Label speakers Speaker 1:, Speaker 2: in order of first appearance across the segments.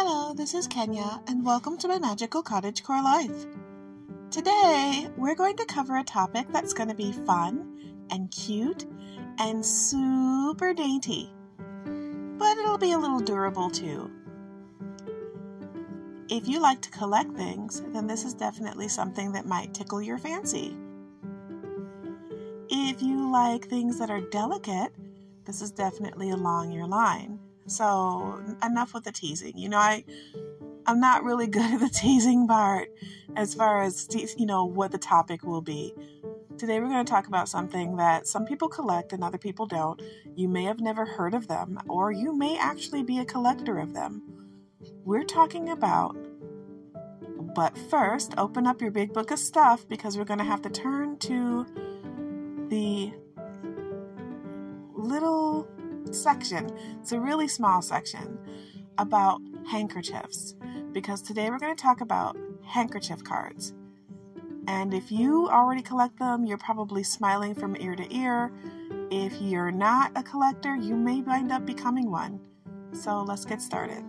Speaker 1: Hello, this is Kenya, and welcome to my magical cottage core life. Today, we're going to cover a topic that's going to be fun and cute and super dainty, but it'll be a little durable too. If you like to collect things, then this is definitely something that might tickle your fancy. If you like things that are delicate, this is definitely along your line. So enough with the teasing. You know, I I'm not really good at the teasing part as far as you know what the topic will be. Today we're going to talk about something that some people collect and other people don't. You may have never heard of them or you may actually be a collector of them. We're talking about but first, open up your big book of stuff because we're going to have to turn to the little section. It's a really small section about handkerchiefs because today we're going to talk about handkerchief cards. And if you already collect them, you're probably smiling from ear to ear. If you're not a collector, you may wind up becoming one. So let's get started.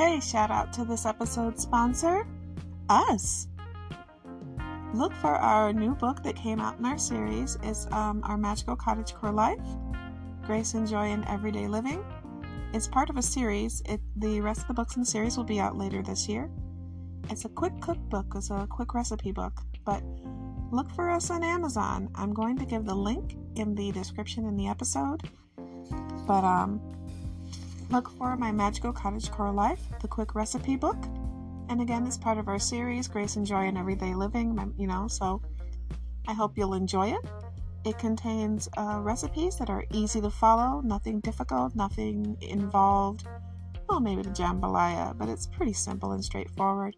Speaker 1: Okay, shout out to this episode's sponsor, us. Look for our new book that came out in our series. It's um, our Magical Cottage Core Life, Grace and Joy in Everyday Living. It's part of a series. It, the rest of the books in the series will be out later this year. It's a quick cookbook, it's a quick recipe book, but look for us on Amazon. I'm going to give the link in the description in the episode. But um, Look for my Magical Cottage Core Life, the quick recipe book. And again, it's part of our series, Grace and Joy in Everyday Living, you know, so I hope you'll enjoy it. It contains uh, recipes that are easy to follow, nothing difficult, nothing involved. Well, maybe the jambalaya, but it's pretty simple and straightforward.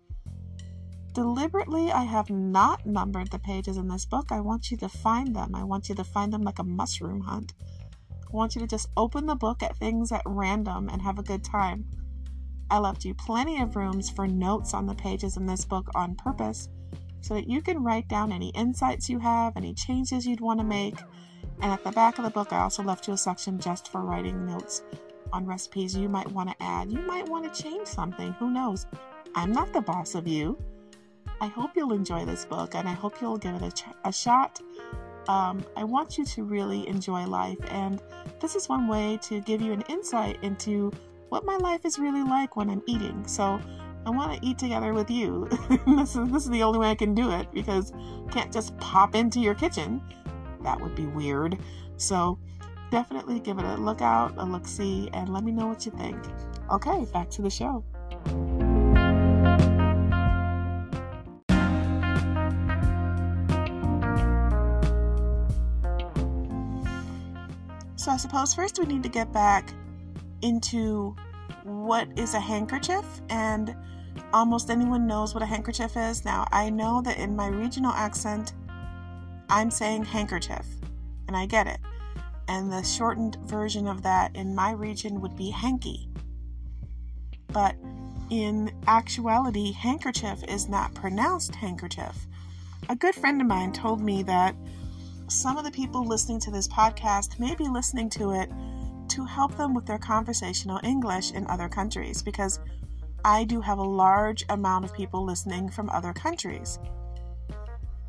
Speaker 1: Deliberately, I have not numbered the pages in this book. I want you to find them. I want you to find them like a mushroom hunt. I want you to just open the book at things at random and have a good time. I left you plenty of rooms for notes on the pages in this book on purpose so that you can write down any insights you have, any changes you'd want to make. And at the back of the book, I also left you a section just for writing notes on recipes you might want to add. You might want to change something. Who knows? I'm not the boss of you. I hope you'll enjoy this book and I hope you'll give it a, ch- a shot um, I want you to really enjoy life, and this is one way to give you an insight into what my life is really like when I'm eating. So I want to eat together with you. this is this is the only way I can do it because I can't just pop into your kitchen. That would be weird. So definitely give it a look out, a look see, and let me know what you think. Okay, back to the show. So I suppose first we need to get back into what is a handkerchief and almost anyone knows what a handkerchief is. Now, I know that in my regional accent, I'm saying handkerchief, and I get it. And the shortened version of that in my region would be hanky. But in actuality, handkerchief is not pronounced handkerchief. A good friend of mine told me that some of the people listening to this podcast may be listening to it to help them with their conversational English in other countries because I do have a large amount of people listening from other countries.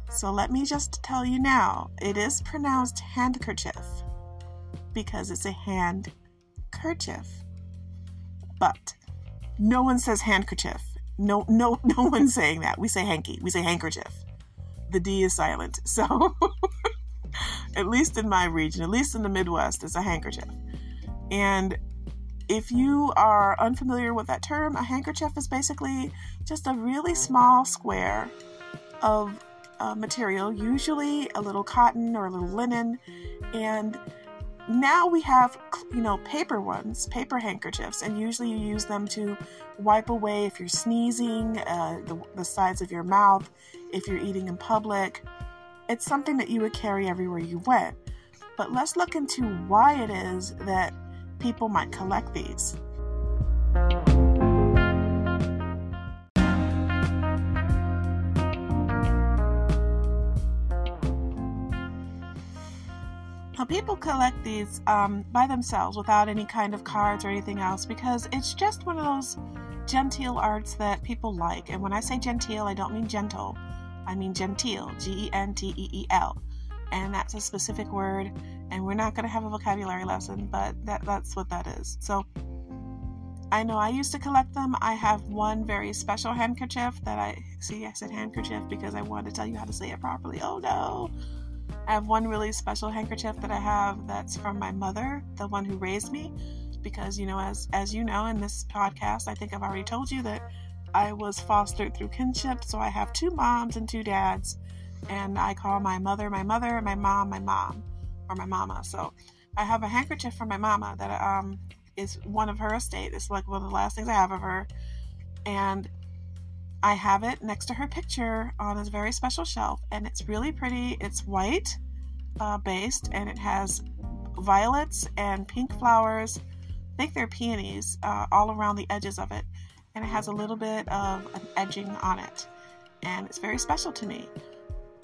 Speaker 1: So let me just tell you now it is pronounced handkerchief because it's a handkerchief. But no one says handkerchief. No, no, no one's saying that. We say hanky. We say handkerchief. The D is silent. So at least in my region, at least in the Midwest, is a handkerchief. And if you are unfamiliar with that term, a handkerchief is basically just a really small square of uh, material, usually a little cotton or a little linen. And now we have, you know, paper ones, paper handkerchiefs, and usually you use them to wipe away if you're sneezing, uh, the, the sides of your mouth, if you're eating in public, it's something that you would carry everywhere you went. But let's look into why it is that people might collect these. Now, people collect these um, by themselves without any kind of cards or anything else because it's just one of those genteel arts that people like. And when I say genteel, I don't mean gentle. I mean genteel, G E N T E E L. And that's a specific word, and we're not going to have a vocabulary lesson, but that, that's what that is. So I know I used to collect them. I have one very special handkerchief that I see. I said handkerchief because I wanted to tell you how to say it properly. Oh no. I have one really special handkerchief that I have that's from my mother, the one who raised me, because you know, as as you know in this podcast, I think I've already told you that I was fostered through kinship, so I have two moms and two dads, and I call my mother my mother, my mom my mom, or my mama. So I have a handkerchief from my mama that um is one of her estate. It's like one of the last things I have of her, and I have it next to her picture on a very special shelf, and it's really pretty. It's white uh, based, and it has violets and pink flowers. I think they're peonies uh, all around the edges of it, and it has a little bit of an edging on it, and it's very special to me.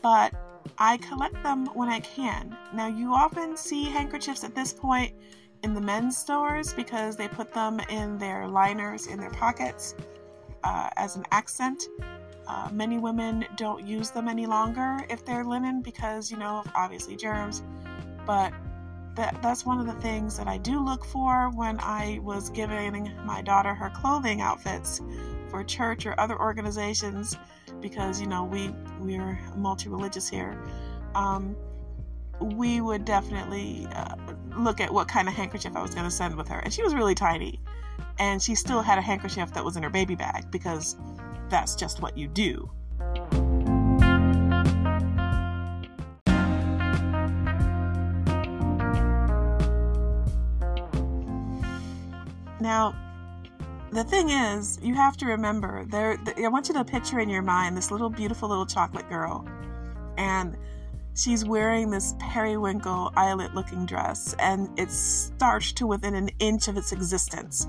Speaker 1: But I collect them when I can. Now, you often see handkerchiefs at this point in the men's stores because they put them in their liners in their pockets uh, as an accent. Uh, many women don't use them any longer if they're linen because, you know, obviously germs. But that, that's one of the things that I do look for when I was giving my daughter her clothing outfits for church or other organizations because, you know, we, we're multi religious here. Um, we would definitely uh, look at what kind of handkerchief I was going to send with her. And she was really tiny and she still had a handkerchief that was in her baby bag because that's just what you do. Now, the thing is, you have to remember there. I want you to picture in your mind this little beautiful little chocolate girl, and she's wearing this periwinkle eyelet looking dress, and it's starched to within an inch of its existence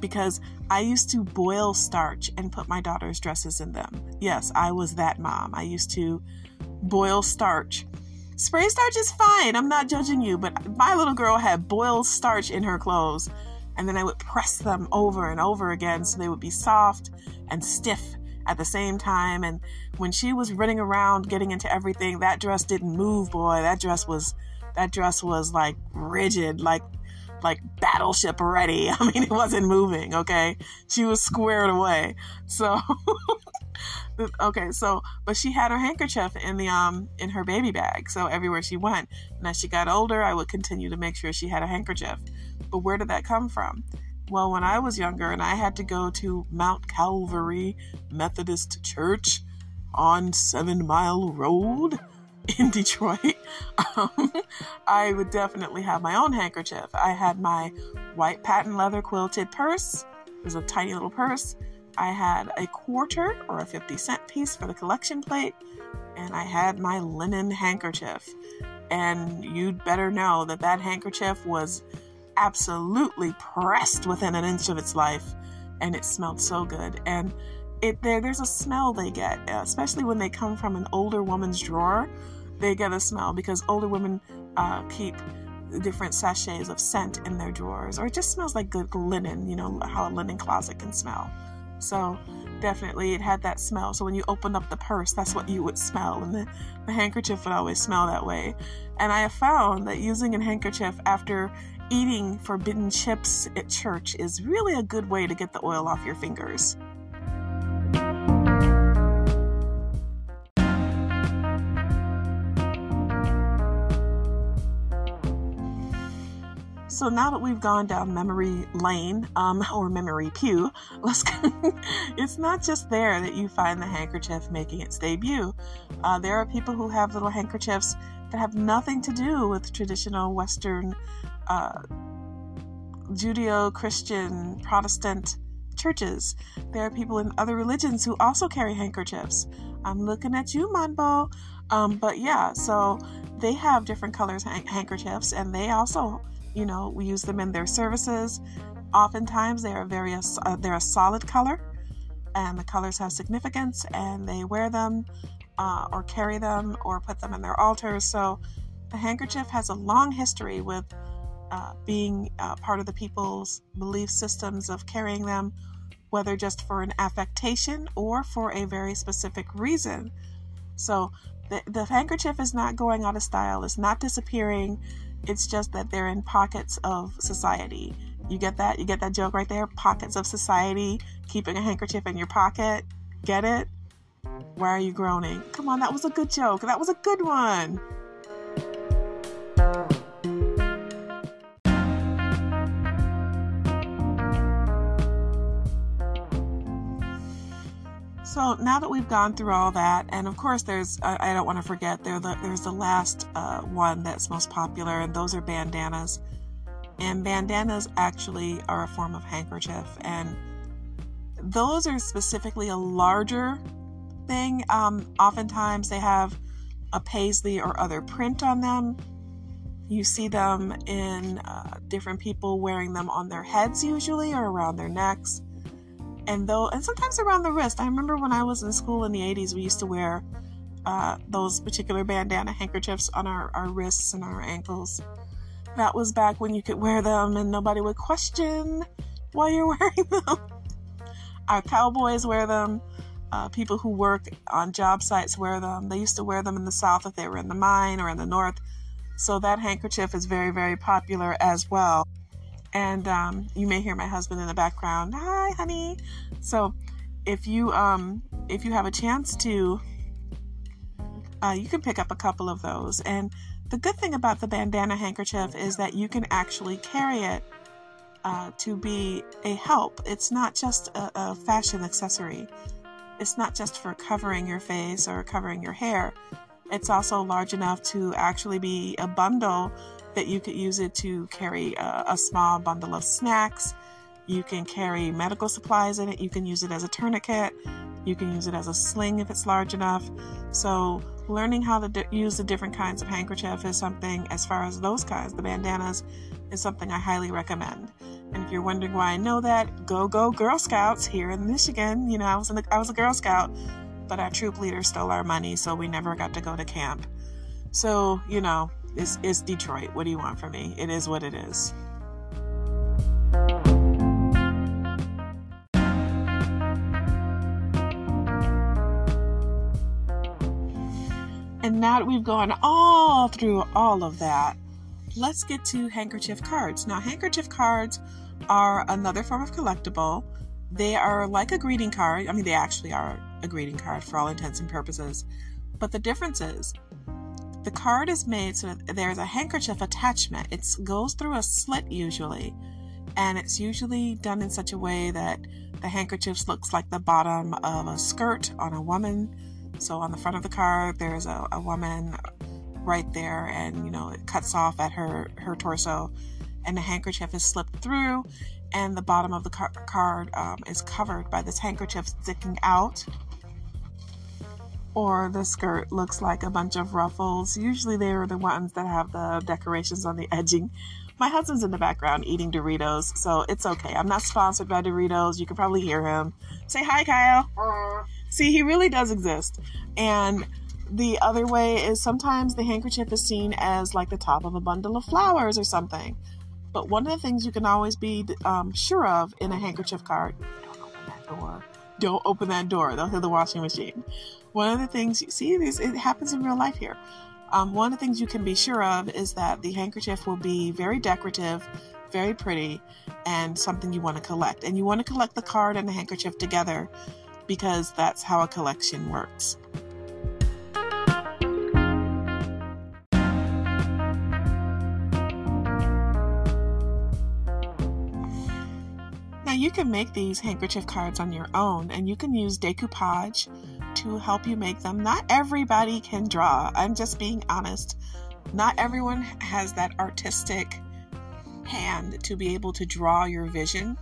Speaker 1: because I used to boil starch and put my daughter's dresses in them. Yes, I was that mom. I used to boil starch. Spray starch is fine, I'm not judging you, but my little girl had boiled starch in her clothes, and then I would press them over and over again so they would be soft and stiff at the same time. And when she was running around getting into everything, that dress didn't move, boy. That dress was that dress was like rigid, like like battleship ready. I mean, it wasn't moving, okay? She was squared away. So okay, so but she had her handkerchief in the um in her baby bag. So everywhere she went, and as she got older, I would continue to make sure she had a handkerchief. But where did that come from? Well, when I was younger and I had to go to Mount Calvary Methodist Church on 7 Mile Road, in Detroit, um, I would definitely have my own handkerchief. I had my white patent leather quilted purse. It was a tiny little purse. I had a quarter or a 50 cent piece for the collection plate, and I had my linen handkerchief. And you'd better know that that handkerchief was absolutely pressed within an inch of its life, and it smelled so good. And it there, there's a smell they get, especially when they come from an older woman's drawer they get a smell because older women uh, keep different sachets of scent in their drawers, or it just smells like good linen, you know, how a linen closet can smell. So, definitely, it had that smell. So, when you opened up the purse, that's what you would smell, and the, the handkerchief would always smell that way. And I have found that using a handkerchief after eating forbidden chips at church is really a good way to get the oil off your fingers. So now that we've gone down memory lane, um, or memory pew, let's. it's not just there that you find the handkerchief making its debut. Uh, there are people who have little handkerchiefs that have nothing to do with traditional Western uh, Judeo-Christian Protestant churches. There are people in other religions who also carry handkerchiefs. I'm looking at you, Manbo. Um, but yeah, so they have different colors handkerchiefs, and they also you know, we use them in their services. Oftentimes, they are very uh, they're a solid color, and the colors have significance, and they wear them uh, or carry them or put them in their altars. So, The handkerchief has a long history with uh, being uh, part of the people's belief systems of carrying them, whether just for an affectation or for a very specific reason. So the, the handkerchief is not going out of style, it's not disappearing. It's just that they're in pockets of society. You get that? You get that joke right there? Pockets of society, keeping a handkerchief in your pocket. Get it? Why are you groaning? Come on, that was a good joke. That was a good one. So now that we've gone through all that, and of course, there's I, don't want to forget there the, there's the last uh, one that's most popular, and those are bandanas. And bandanas actually are a form of handkerchief, and those are specifically a larger thing. Um, oftentimes, they have a paisley or other print on them. You see them in uh, different people wearing them on their heads, usually, or around their necks and though and sometimes around the wrist. I remember when I was in school in the 80s, we used to wear uh, those particular bandana handkerchiefs on our, our wrists and our ankles. That was back when you could wear them and nobody would question why you're wearing them. Our cowboys wear them. Uh, people who work on job sites wear them. They used to wear them in the South if they were in the mine or in the North. So that handkerchief is very, very popular as well and um, you may hear my husband in the background. Hi, honey. So, if you um, if you have a chance to, uh, you can pick up a couple of those. And the good thing about the bandana handkerchief is that you can actually carry it uh, to be a help. It's not just a, a fashion accessory. It's not just for covering your face or covering your hair. It's also large enough to actually be a bundle that you could use it to carry a, a small bundle of snacks. You can carry medical supplies in it. You can use it as a tourniquet. You can use it as a sling if it's large enough. So, learning how to d- use the different kinds of handkerchief is something, as far as those kinds, the bandanas, is something I highly recommend. And if you're wondering why I know that, go go Girl Scouts here in Michigan. You know, I was in the, I was a Girl Scout, but our troop leader stole our money, so we never got to go to camp. So, you know, it's, Detroit. What do you want from me? It is what it is. And now that we've gone all through all of that, let's get to handkerchief cards. Now, handkerchief cards are another form of collectible. They are like a greeting card. I mean, they actually are a greeting card for all intents and purposes. But the difference is the card is made so that there's a handkerchief attachment. It goes through a slit usually, and it's usually done in such a way that the handkerchief looks like the bottom of a skirt on a woman. So on the front of the card, there's a, a woman right there, and you know it cuts off at her her torso, and the handkerchief is slipped through, and the bottom of the car- card um, is covered by this handkerchief sticking out or the skirt looks like a bunch of ruffles. Usually they are the ones that have the decorations on the edging. My husband's in the background eating Doritos, so it's okay. I'm not sponsored by Doritos. You can probably hear him. Say hi, Kyle. See, he really does exist. And the other way is sometimes the handkerchief is seen as like the top of a bundle of flowers or something. But one of the things you can always be um, sure of in a handkerchief card don't open that door. Don't open that door. They'll hit the washing machine. One of the things you see, this it happens in real life here. Um, one of the things you can be sure of is that the handkerchief will be very decorative, very pretty, and something you want to collect. And you want to collect the card and the handkerchief together because that's how a collection works. Can make these handkerchief cards on your own, and you can use decoupage to help you make them. Not everybody can draw. I'm just being honest. Not everyone has that artistic hand to be able to draw your vision,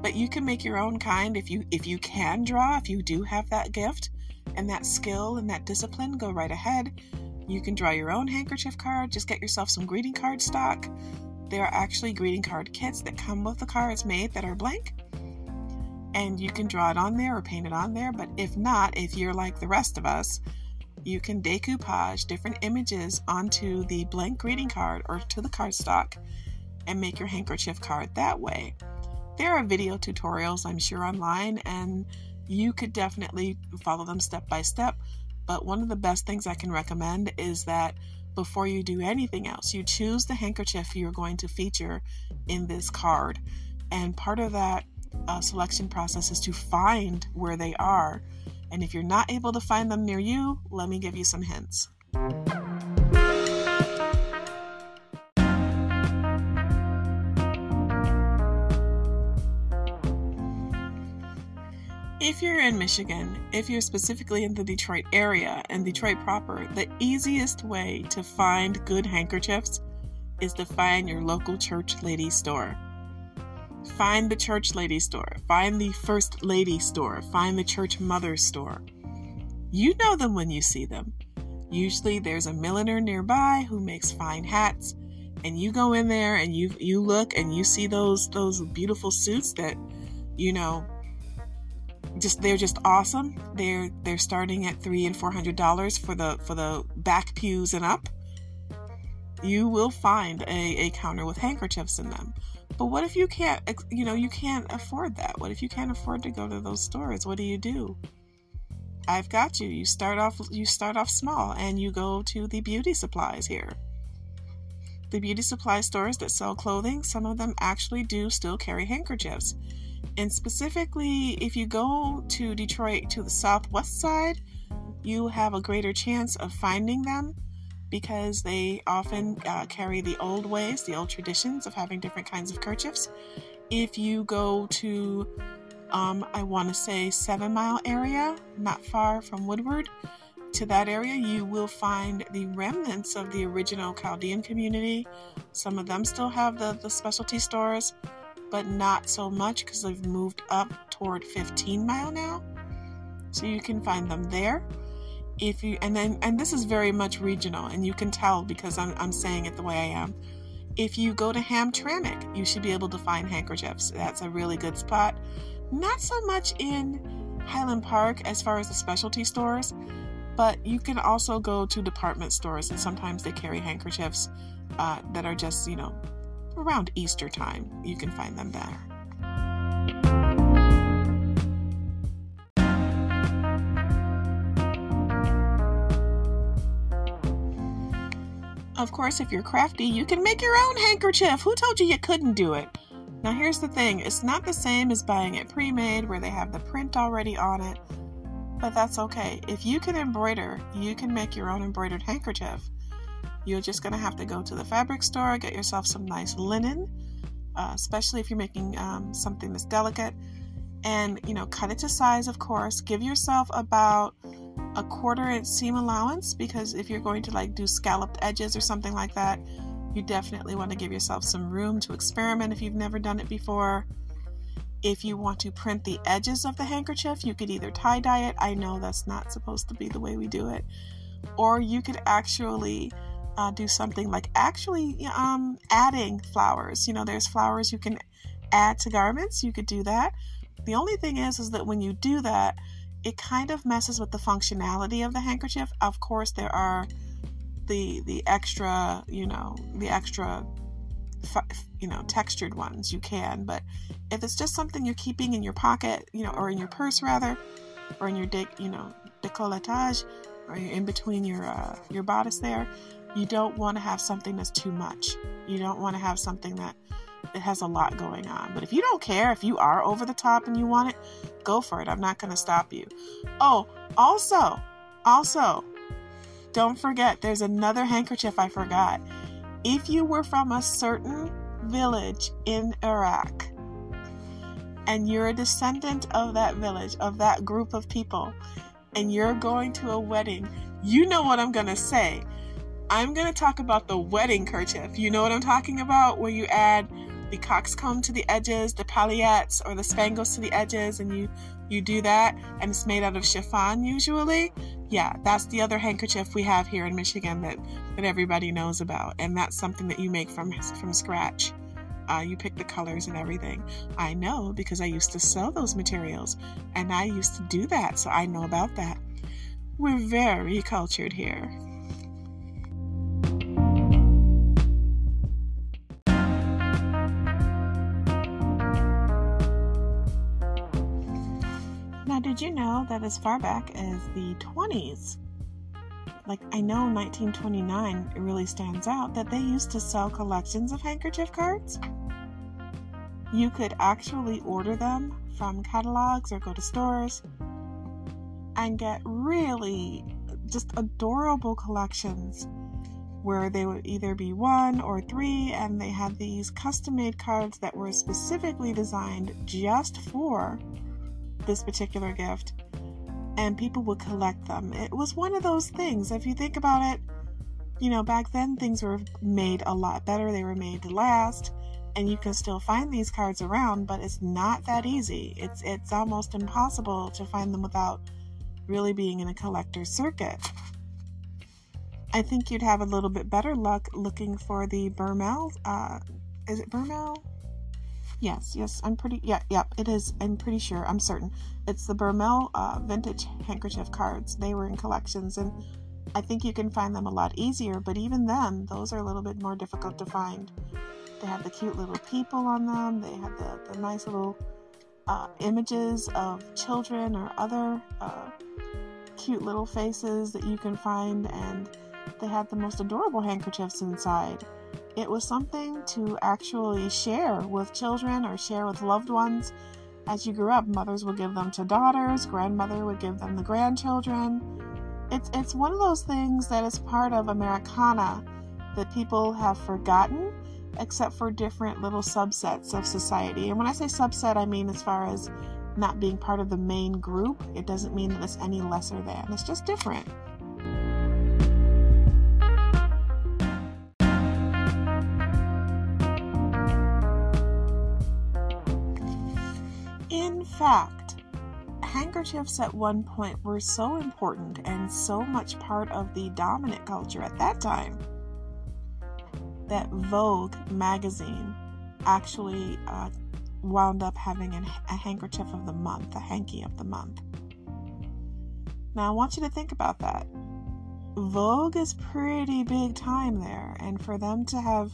Speaker 1: but you can make your own kind if you if you can draw, if you do have that gift and that skill and that discipline, go right ahead. You can draw your own handkerchief card, just get yourself some greeting card stock. There are actually greeting card kits that come with the cards made that are blank and you can draw it on there or paint it on there. But if not, if you're like the rest of us, you can decoupage different images onto the blank greeting card or to the cardstock and make your handkerchief card that way. There are video tutorials, I'm sure, online, and you could definitely follow them step by step. But one of the best things I can recommend is that before you do anything else, you choose the handkerchief you're going to feature in this card. And part of that uh, selection process is to find where they are. And if you're not able to find them near you, let me give you some hints. If you're in Michigan, if you're specifically in the Detroit area and Detroit proper, the easiest way to find good handkerchiefs is to find your local church lady store. Find the church lady store, find the first lady store, find the church mother store. You know them when you see them. Usually there's a milliner nearby who makes fine hats and you go in there and you you look and you see those those beautiful suits that you know just they're just awesome. They're they're starting at three and four hundred dollars for the for the back pews and up. You will find a, a counter with handkerchiefs in them. But what if you can't you know you can't afford that? What if you can't afford to go to those stores? What do you do? I've got you. You start off you start off small and you go to the beauty supplies here. The beauty supply stores that sell clothing, some of them actually do still carry handkerchiefs. And specifically, if you go to Detroit to the southwest side, you have a greater chance of finding them because they often uh, carry the old ways, the old traditions of having different kinds of kerchiefs. If you go to, um, I want to say, Seven Mile area, not far from Woodward, to that area, you will find the remnants of the original Chaldean community. Some of them still have the, the specialty stores but not so much because they've moved up toward 15 mile now. So you can find them there. If you and then and this is very much regional, and you can tell because I'm I'm saying it the way I am. If you go to Hamtramck, you should be able to find handkerchiefs. That's a really good spot. Not so much in Highland Park as far as the specialty stores, but you can also go to department stores, and sometimes they carry handkerchiefs uh, that are just you know around Easter time. You can find them there. Of course, if you're crafty, you can make your own handkerchief. Who told you you couldn't do it? Now, here's the thing it's not the same as buying it pre made where they have the print already on it, but that's okay. If you can embroider, you can make your own embroidered handkerchief. You're just going to have to go to the fabric store, get yourself some nice linen, uh, especially if you're making um, something that's delicate. And, you know, cut it to size, of course. Give yourself about a quarter inch seam allowance because if you're going to like do scalloped edges or something like that, you definitely want to give yourself some room to experiment if you've never done it before. If you want to print the edges of the handkerchief, you could either tie dye it. I know that's not supposed to be the way we do it. Or you could actually uh, do something like actually um, adding flowers. You know, there's flowers you can add to garments. You could do that. The only thing is, is that when you do that, it kind of messes with the functionality of the handkerchief. Of course, there are the the extra, you know, the extra, you know, textured ones you can. But if it's just something you're keeping in your pocket, you know, or in your purse rather, or in your, de- you know, décolletage, or in between your uh, your bodice there, you don't want to have something that's too much. You don't want to have something that it has a lot going on. But if you don't care, if you are over the top and you want it, go for it. I'm not going to stop you. Oh, also, also, don't forget there's another handkerchief I forgot. If you were from a certain village in Iraq and you're a descendant of that village, of that group of people, and you're going to a wedding, you know what I'm going to say. I'm going to talk about the wedding kerchief. You know what I'm talking about? Where you add the coxcomb to the edges, the paillettes or the spangles to the edges, and you you do that, and it's made out of chiffon usually. Yeah, that's the other handkerchief we have here in Michigan that that everybody knows about, and that's something that you make from from scratch. Uh, you pick the colors and everything. I know because I used to sell those materials, and I used to do that, so I know about that. We're very cultured here. You know that as far back as the 20s, like I know 1929 it really stands out that they used to sell collections of handkerchief cards. You could actually order them from catalogs or go to stores and get really just adorable collections where they would either be one or three and they had these custom made cards that were specifically designed just for this particular gift and people would collect them. It was one of those things. If you think about it, you know, back then things were made a lot better. They were made to last, and you can still find these cards around, but it's not that easy. It's it's almost impossible to find them without really being in a collector's circuit. I think you'd have a little bit better luck looking for the Burmel. Uh, is it Burmel? Yes, yes, I'm pretty. Yeah, yeah, it is. I'm pretty sure. I'm certain. It's the Burmel uh, vintage handkerchief cards. They were in collections, and I think you can find them a lot easier. But even then, those are a little bit more difficult to find. They have the cute little people on them. They have the, the nice little uh, images of children or other uh, cute little faces that you can find, and they had the most adorable handkerchiefs inside. It was something to actually share with children or share with loved ones. As you grew up, mothers would give them to daughters, grandmother would give them the grandchildren. It's it's one of those things that is part of Americana that people have forgotten except for different little subsets of society. And when I say subset, I mean as far as not being part of the main group. It doesn't mean that it's any lesser than. It's just different. Fact, handkerchiefs at one point were so important and so much part of the dominant culture at that time that Vogue magazine actually uh, wound up having a, a handkerchief of the month, a hanky of the month. Now, I want you to think about that. Vogue is pretty big time there, and for them to have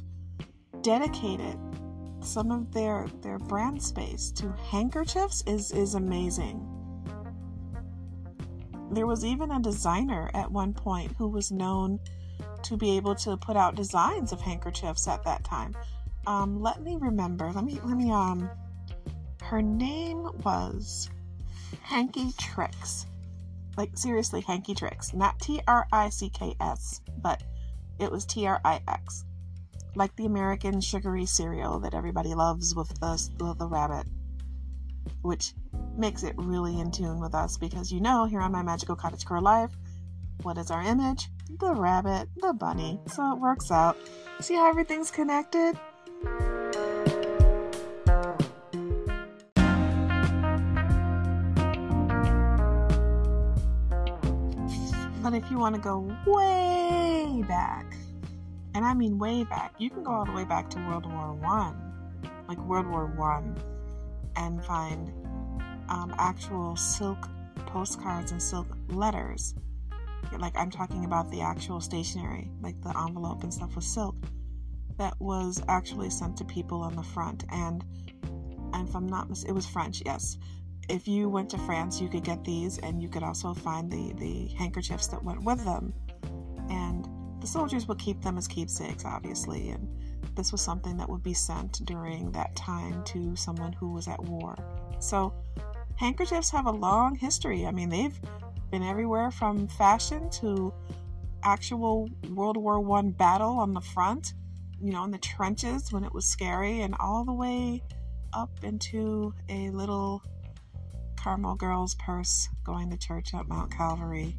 Speaker 1: dedicated some of their their brand space to handkerchiefs is is amazing. There was even a designer at one point who was known to be able to put out designs of handkerchiefs at that time. Um, let me remember. Let me let me um. Her name was Hanky Trix. Like seriously, Hanky Trix, not T R I C K S, but it was T R I X like the American sugary cereal that everybody loves with the, with the rabbit, which makes it really in tune with us because you know, here on My Magical Cottagecore Life, what is our image? The rabbit, the bunny. So it works out. See how everything's connected? But if you want to go way back, and I mean way back. You can go all the way back to World War One, like World War One, and find um, actual silk postcards and silk letters. Like I'm talking about the actual stationery, like the envelope and stuff was silk that was actually sent to people on the front. And, and if I'm not, mis- it was French, yes. If you went to France, you could get these, and you could also find the the handkerchiefs that went with them. And the soldiers would keep them as keepsakes, obviously, and this was something that would be sent during that time to someone who was at war. So, handkerchiefs have a long history. I mean, they've been everywhere from fashion to actual World War One battle on the front, you know, in the trenches when it was scary, and all the way up into a little Carmel girl's purse going to church at Mount Calvary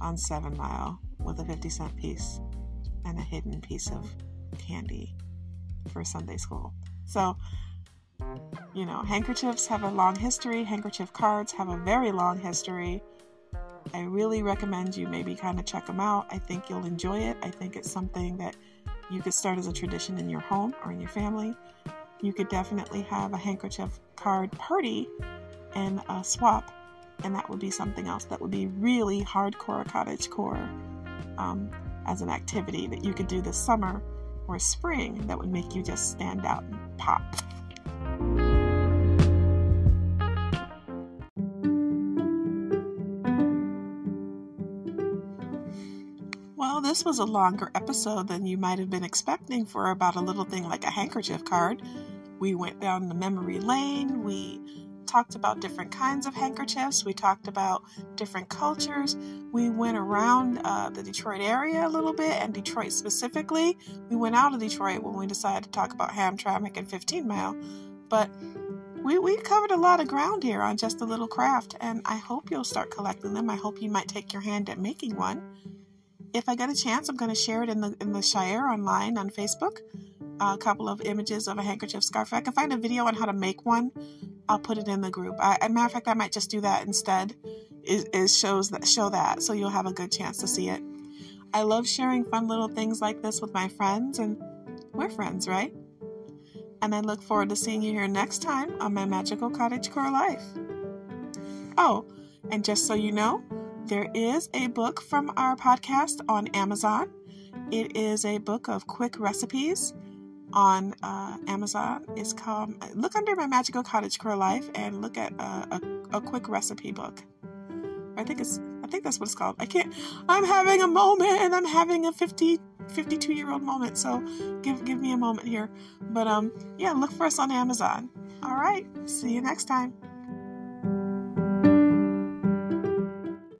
Speaker 1: on Seven Mile with a 50 cent piece and a hidden piece of candy for Sunday school. So, you know, handkerchiefs have a long history, handkerchief cards have a very long history. I really recommend you maybe kind of check them out. I think you'll enjoy it. I think it's something that you could start as a tradition in your home or in your family. You could definitely have a handkerchief card party and a swap and that would be something else that would be really hardcore cottage core um, as an activity that you could do this summer or spring that would make you just stand out and pop. Well, this was a longer episode than you might have been expecting for about a little thing like a handkerchief card. We went down the memory lane. We talked about different kinds of handkerchiefs. We talked about different cultures. We went around uh, the Detroit area a little bit and Detroit specifically. We went out of Detroit when we decided to talk about Hamtramck and 15 Mile. But we, we covered a lot of ground here on just a little craft, and I hope you'll start collecting them. I hope you might take your hand at making one. If I get a chance, I'm going to share it in the in the Shire online on Facebook. a couple of images of a handkerchief scarf. If I can find a video on how to make one, I'll put it in the group. I, as a matter of fact, I might just do that instead. Is, is shows that show that so you'll have a good chance to see it. I love sharing fun little things like this with my friends, and we're friends, right? And I look forward to seeing you here next time on my Magical Cottage Core Life. Oh, and just so you know, there is a book from our podcast on Amazon. It is a book of quick recipes on uh, Amazon. It's called look under my Magical Cottage Core Life and look at uh, a, a quick recipe book. I think it's I think that's what it's called. I can't. I'm having a moment, and I'm having a 50 52 year old moment. So give give me a moment here. But um yeah, look for us on Amazon. All right. See you next time.